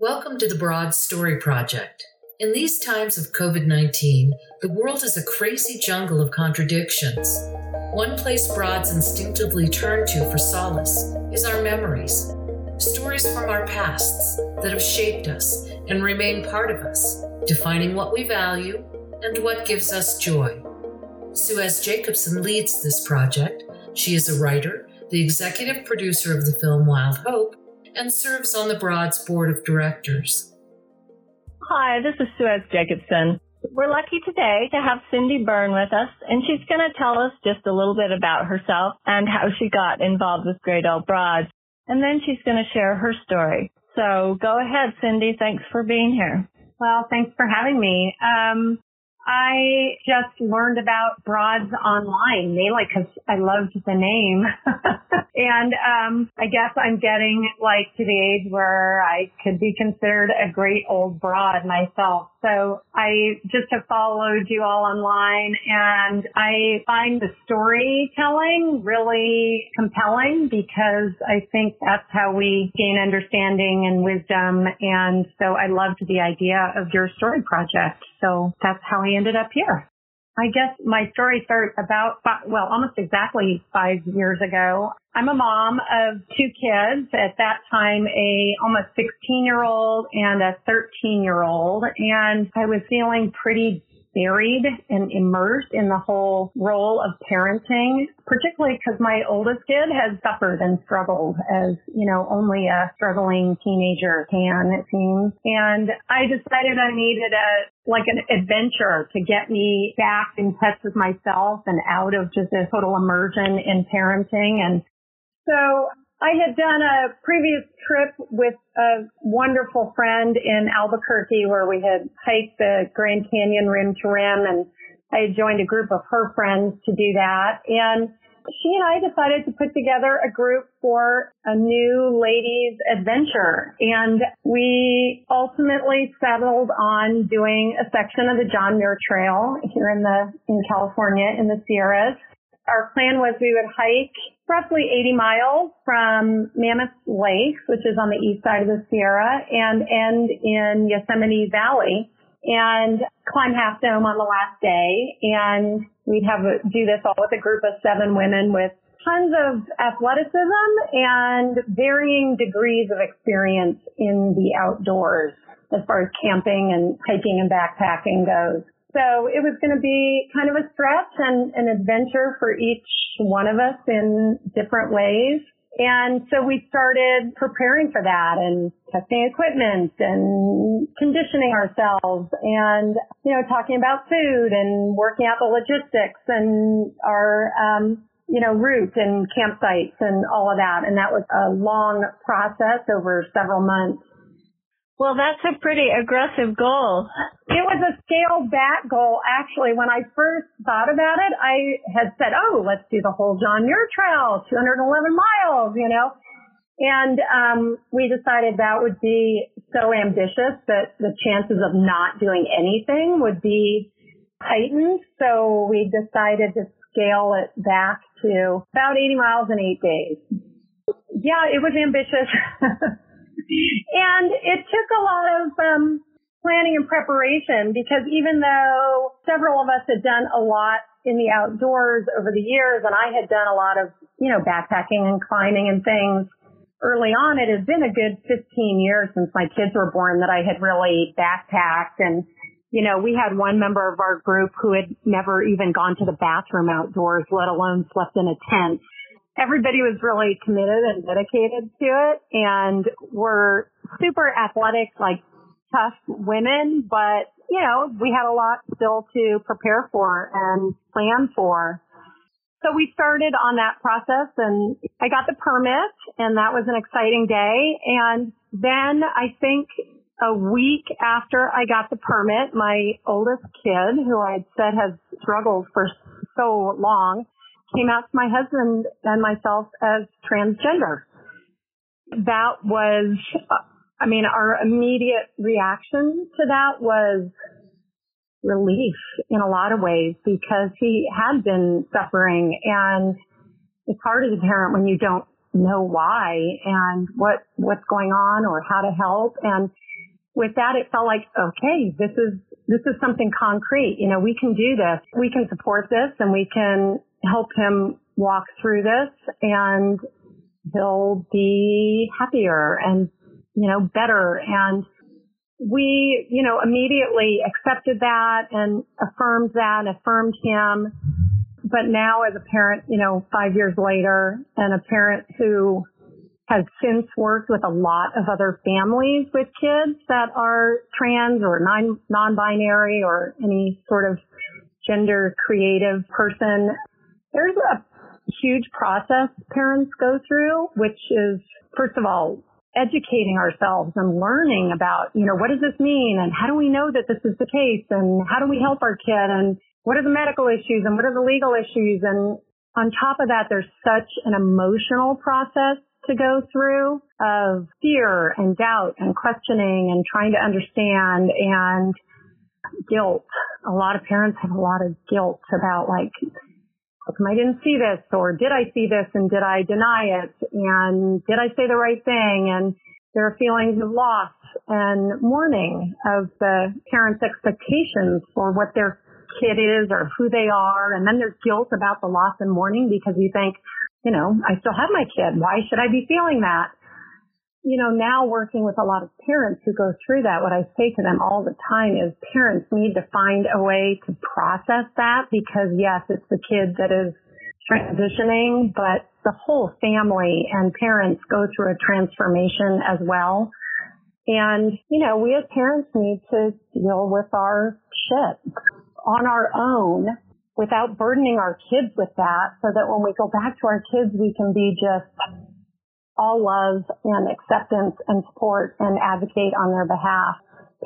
Welcome to the Broad Story Project. In these times of COVID 19, the world is a crazy jungle of contradictions. One place broads instinctively turn to for solace is our memories, stories from our pasts that have shaped us and remain part of us, defining what we value and what gives us joy. Suez Jacobson leads this project. She is a writer, the executive producer of the film Wild Hope, and serves on the Broad's board of directors. Hi, this is Suez Jacobson. We're lucky today to have Cindy Byrne with us, and she's going to tell us just a little bit about herself and how she got involved with Great Old Broads. And then she's going to share her story. So go ahead, Cindy. Thanks for being here. Well, thanks for having me. Um, I just learned about broads online, mainly because I loved the name. and um, I guess I'm getting like to the age where I could be considered a great old broad myself. So I just have followed you all online and I find the storytelling really compelling because I think that's how we gain understanding and wisdom. And so I loved the idea of your story project. So that's how I ended up here. I guess my story starts about, well, almost exactly five years ago. I'm a mom of two kids. At that time, a almost 16 year old and a 13 year old. And I was feeling pretty buried and immersed in the whole role of parenting, particularly because my oldest kid has suffered and struggled as, you know, only a struggling teenager can, it seems. And I decided I needed a, like an adventure to get me back in touch with myself and out of just a total immersion in parenting. And so I had done a previous trip with a wonderful friend in Albuquerque where we had hiked the Grand Canyon rim to rim and I had joined a group of her friends to do that. And she and I decided to put together a group for a new ladies adventure. And we ultimately settled on doing a section of the John Muir Trail here in the, in California in the Sierras. Our plan was we would hike roughly 80 miles from Mammoth Lake, which is on the east side of the Sierra, and end in Yosemite Valley and climb Half Dome on the last day. And we'd have a, do this all with a group of seven women with tons of athleticism and varying degrees of experience in the outdoors as far as camping and hiking and backpacking goes. So it was going to be kind of a stretch and an adventure for each one of us in different ways. And so we started preparing for that and testing equipment and conditioning ourselves and, you know, talking about food and working out the logistics and our, um, you know, route and campsites and all of that. And that was a long process over several months. Well, that's a pretty aggressive goal. It was a scaled back goal. Actually, when I first thought about it, I had said, oh, let's do the whole John Muir Trail, 211 miles, you know. And um, we decided that would be so ambitious that the chances of not doing anything would be heightened. So we decided to scale it back to about 80 miles in eight days. Yeah, it was ambitious. and it took a lot of um, planning and preparation because even though several of us had done a lot in the outdoors over the years and I had done a lot of, you know, backpacking and climbing and things early on, it has been a good 15 years since my kids were born that I had really backpacked. And you know, we had one member of our group who had never even gone to the bathroom outdoors, let alone slept in a tent everybody was really committed and dedicated to it and were super athletic, like tough women, but you know, we had a lot still to prepare for and plan for. So we started on that process and I got the permit and that was an exciting day. And then I think a week after I got the permit, my oldest kid, who I had said has struggled for so long, came out to my husband and myself as transgender. That was, I mean, our immediate reaction to that was relief in a lot of ways because he had been suffering and it's hard as a parent when you don't know why and what, what's going on or how to help. And with that, it felt like, okay, this is, this is something concrete. You know, we can do this. We can support this and we can help him walk through this and he'll be happier and, you know, better. And we, you know, immediately accepted that and affirmed that and affirmed him. But now as a parent, you know, five years later and a parent who has since worked with a lot of other families with kids that are trans or non, non-binary or any sort of gender creative person. There's a huge process parents go through, which is, first of all, educating ourselves and learning about, you know, what does this mean and how do we know that this is the case and how do we help our kid and what are the medical issues and what are the legal issues and on top of that, there's such an emotional process to go through of fear and doubt and questioning and trying to understand and guilt. A lot of parents have a lot of guilt about like, how come I didn't see this? Or did I see this and did I deny it? And did I say the right thing? And there are feelings of loss and mourning of the parents' expectations for what their kid is or who they are. And then there's guilt about the loss and mourning because you think, you know, I still have my kid. Why should I be feeling that? You know, now working with a lot of parents who go through that, what I say to them all the time is parents need to find a way to process that because yes, it's the kid that is transitioning, but the whole family and parents go through a transformation as well. And, you know, we as parents need to deal with our shit on our own without burdening our kids with that so that when we go back to our kids, we can be just all love and acceptance and support and advocate on their behalf.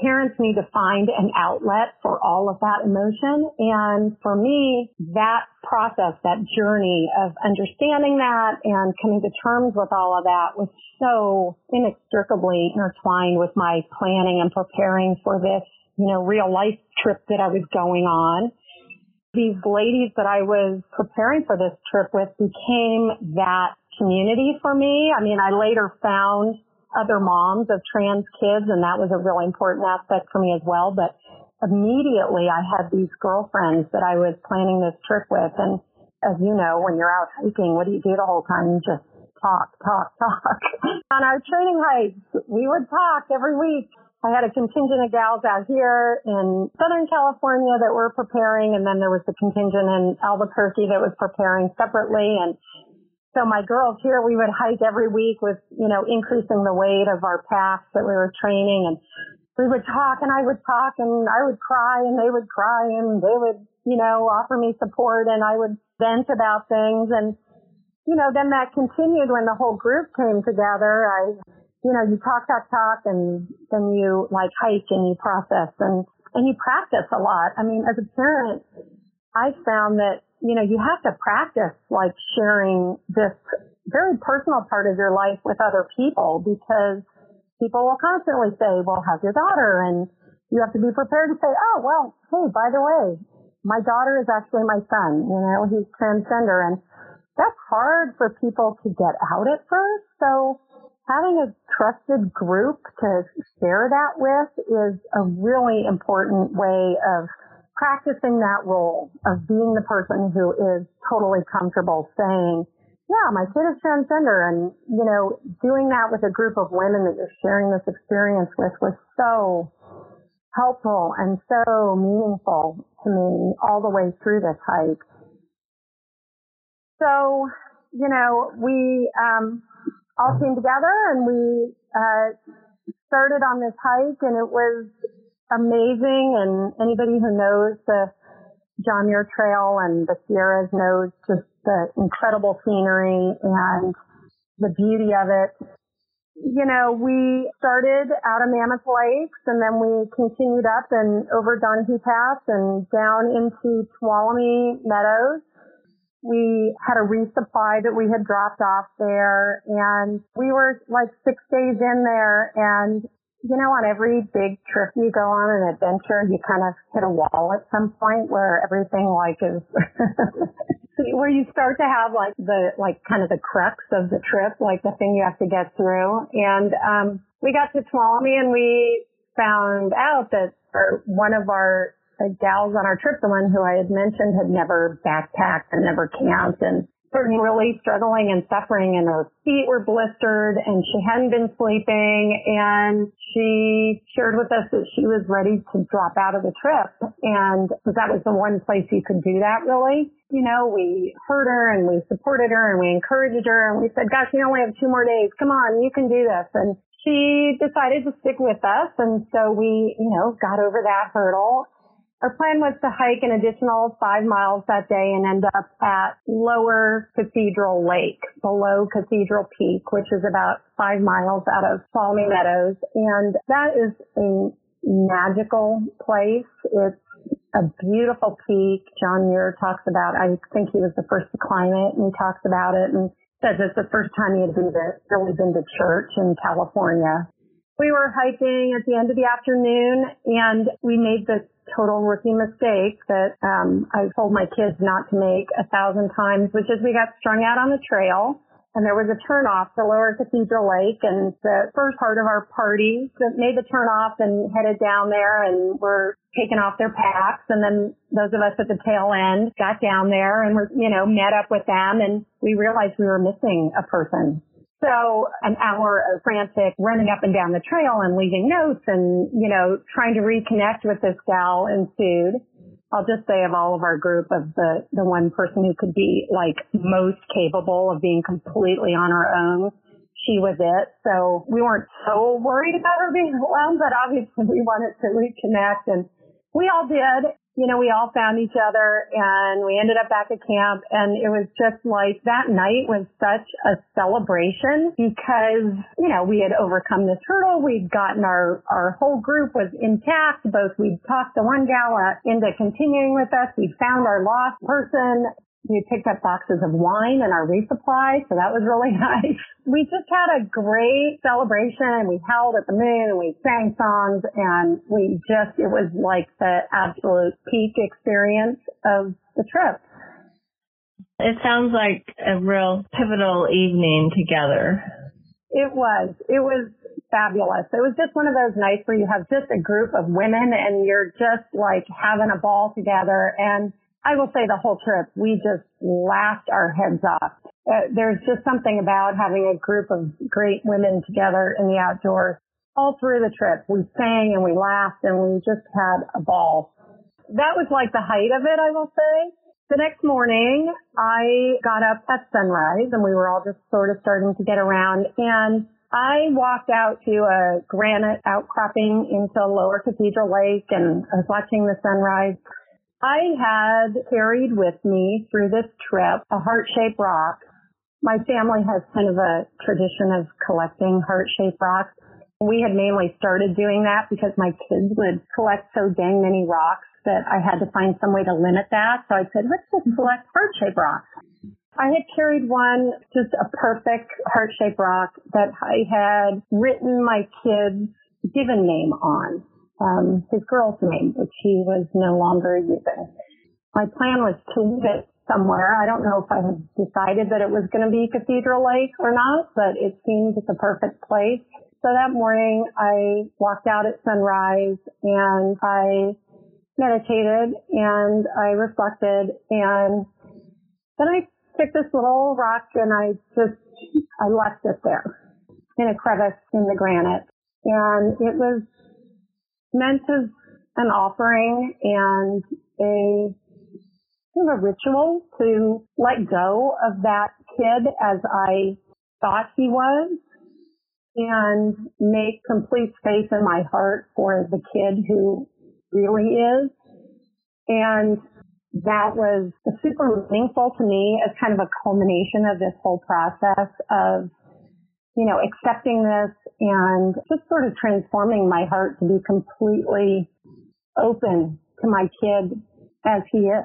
Parents need to find an outlet for all of that emotion. And for me, that process, that journey of understanding that and coming to terms with all of that was so inextricably intertwined with my planning and preparing for this, you know, real life trip that I was going on these ladies that I was preparing for this trip with became that community for me. I mean, I later found other moms of trans kids and that was a really important aspect for me as well. But immediately I had these girlfriends that I was planning this trip with. And as you know, when you're out hiking, what do you do the whole time? You just talk, talk, talk. On our training hikes, we would talk every week I had a contingent of gals out here in Southern California that were preparing, and then there was the contingent in Albuquerque that was preparing separately. And so my girls here, we would hike every week with, you know, increasing the weight of our packs that we were training. And we would talk and I would talk and I would cry and they would cry and they would, you know, offer me support and I would vent about things. And, you know, then that continued when the whole group came together. I you know, you talk, talk, talk, and then you like hike and you process and, and you practice a lot. I mean, as a parent, I found that, you know, you have to practice like sharing this very personal part of your life with other people because people will constantly say, well, how's your daughter? And you have to be prepared to say, oh, well, hey, by the way, my daughter is actually my son, you know, he's transgender and that's hard for people to get out at first. So having a trusted group to share that with is a really important way of practicing that role of being the person who is totally comfortable saying, yeah, my kid is transgender and, you know, doing that with a group of women that you're sharing this experience with was so helpful and so meaningful to me all the way through this hike. So, you know, we, um, all came together and we uh, started on this hike and it was amazing and anybody who knows the John Muir Trail and the Sierras knows just the incredible scenery and the beauty of it. You know, we started out of Mammoth Lakes and then we continued up and over Donahue Pass and down into Tuolumne Meadows we had a resupply that we had dropped off there and we were like six days in there and you know, on every big trip you go on an adventure, you kind of hit a wall at some point where everything like is, where you start to have like the, like kind of the crux of the trip, like the thing you have to get through. And, um, we got to Tuolumne and we found out that one of our gals on our trip, the one who I had mentioned, had never backpacked and never camped and really struggling and suffering and her feet were blistered and she hadn't been sleeping and she shared with us that she was ready to drop out of the trip and that was the one place you could do that really. You know, we heard her and we supported her and we encouraged her and we said, gosh, we only have two more days. Come on, you can do this. And she decided to stick with us. And so we, you know, got over that hurdle our plan was to hike an additional five miles that day and end up at Lower Cathedral Lake, below Cathedral Peak, which is about five miles out of Tuolumne Meadows. And that is a magical place. It's a beautiful peak. John Muir talks about, I think he was the first to climb it and he talks about it and says it's the first time he had been to, really been to church in California. We were hiking at the end of the afternoon and we made the total rookie mistake that um, I told my kids not to make a thousand times, which is we got strung out on the trail and there was a turnoff to Lower Cathedral Lake and the first part of our party made the turnoff and headed down there and were taking off their packs and then those of us at the tail end got down there and were, you know, met up with them and we realized we were missing a person. So an hour of frantic running up and down the trail and leaving notes and, you know, trying to reconnect with this gal ensued. I'll just say of all of our group of the, the one person who could be like most capable of being completely on her own, she was it. So we weren't so worried about her being alone, but obviously we wanted to reconnect and we all did you know, we all found each other and we ended up back at camp and it was just like that night was such a celebration because, you know, we had overcome this hurdle. We'd gotten our, our whole group was intact. Both we'd talked the one gal uh, into continuing with us. We'd found our lost person we picked up boxes of wine and our resupply, so that was really nice. We just had a great celebration. We held at the moon and we sang songs and we just, it was like the absolute peak experience of the trip. It sounds like a real pivotal evening together. It was. It was fabulous. It was just one of those nights where you have just a group of women and you're just like having a ball together and I will say the whole trip, we just laughed our heads off. Uh, there's just something about having a group of great women together in the outdoors. All through the trip, we sang and we laughed and we just had a ball. That was like the height of it, I will say. The next morning, I got up at sunrise and we were all just sort of starting to get around and I walked out to a granite outcropping into Lower Cathedral Lake and I was watching the sunrise. I had carried with me through this trip a heart-shaped rock. My family has kind of a tradition of collecting heart-shaped rocks. We had mainly started doing that because my kids would collect so dang many rocks that I had to find some way to limit that. So I said, let's just collect heart-shaped rocks. I had carried one, just a perfect heart-shaped rock that I had written my kid's given name on um, his girl's name, which he was no longer using. My plan was to leave it somewhere. I don't know if I had decided that it was going to be Cathedral Lake or not, but it seemed the perfect place. So that morning I walked out at sunrise and I meditated and I reflected and then I took this little rock and I just, I left it there in a crevice in the granite. And it was meant as an offering and a kind of a ritual to let go of that kid as I thought he was and make complete space in my heart for the kid who really is. And that was super meaningful to me as kind of a culmination of this whole process of you know, accepting this and just sort of transforming my heart to be completely open to my kid as he is.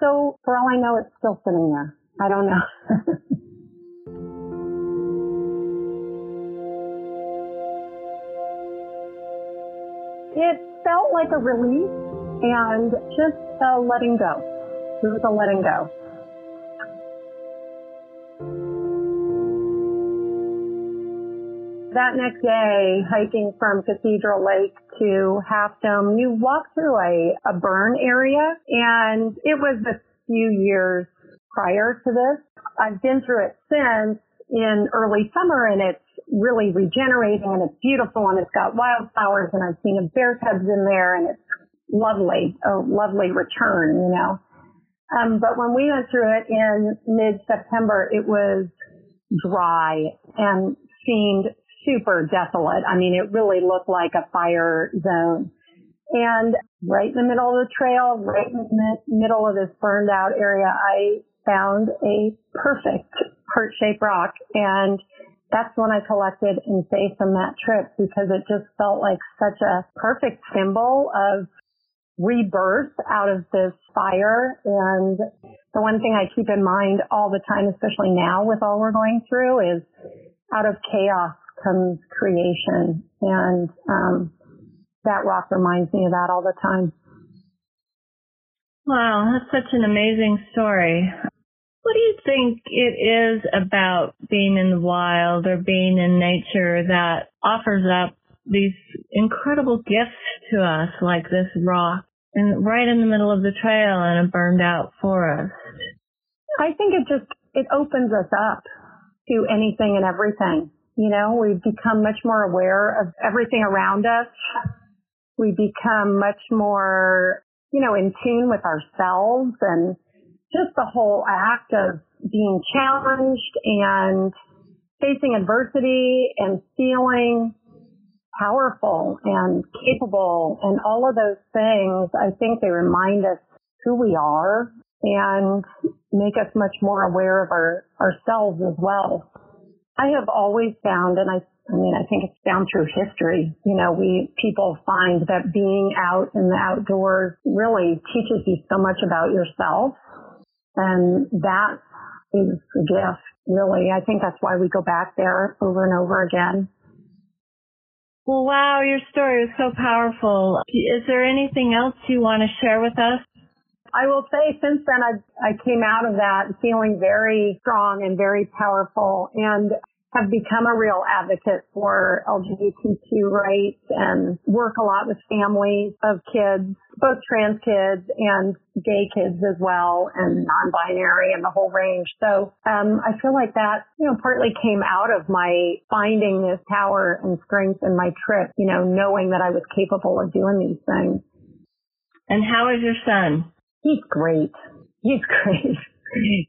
So for all I know, it's still sitting there. I don't know. it felt like a release and just a letting go. It was a letting go. That next day, hiking from Cathedral Lake to Half Dome, you walk through a, a burn area and it was a few years prior to this. I've been through it since in early summer and it's really regenerating and it's beautiful and it's got wildflowers and I've seen a bear cubs in there and it's lovely, a lovely return, you know. Um, but when we went through it in mid-September, it was dry and seemed super desolate. I mean, it really looked like a fire zone. And right in the middle of the trail, right in the middle of this burned out area, I found a perfect heart-shaped rock. And that's when I collected and saved from that trip because it just felt like such a perfect symbol of rebirth out of this fire. And the one thing I keep in mind all the time, especially now with all we're going through, is out of chaos comes creation. And um, that rock reminds me of that all the time. Wow, that's such an amazing story. What do you think it is about being in the wild or being in nature that offers up these incredible gifts to us like this rock and right in the middle of the trail in a burned out forest? I think it just, it opens us up to anything and everything. You know, we've become much more aware of everything around us. We become much more, you know, in tune with ourselves and just the whole act of being challenged and facing adversity and feeling powerful and capable and all of those things, I think they remind us who we are and make us much more aware of our, ourselves as well. I have always found, and I, I mean, I think it's down through history, you know, we, people find that being out in the outdoors really teaches you so much about yourself. And that is a gift, really. I think that's why we go back there over and over again. Well, wow, your story is so powerful. Is there anything else you want to share with us? I will say since then I, I came out of that feeling very strong and very powerful and have become a real advocate for LGBTQ rights and work a lot with families of kids, both trans kids and gay kids as well, and non-binary and the whole range. So um, I feel like that, you know, partly came out of my finding this power and strength in my trip, you know, knowing that I was capable of doing these things. And how is your son? He's great. He's great.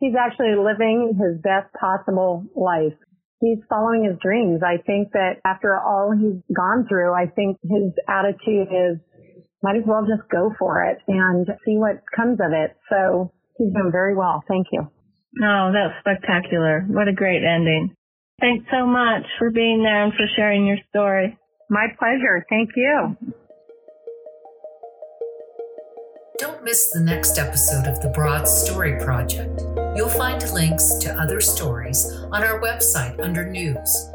He's actually living his best possible life he's following his dreams. I think that after all he's gone through, I think his attitude is might as well just go for it and see what comes of it. So he's doing very well. Thank you. Oh, that's spectacular. What a great ending. Thanks so much for being there and for sharing your story. My pleasure. Thank you. Don't miss the next episode of the Broad Story Project. You'll find links to other stories on our website under News.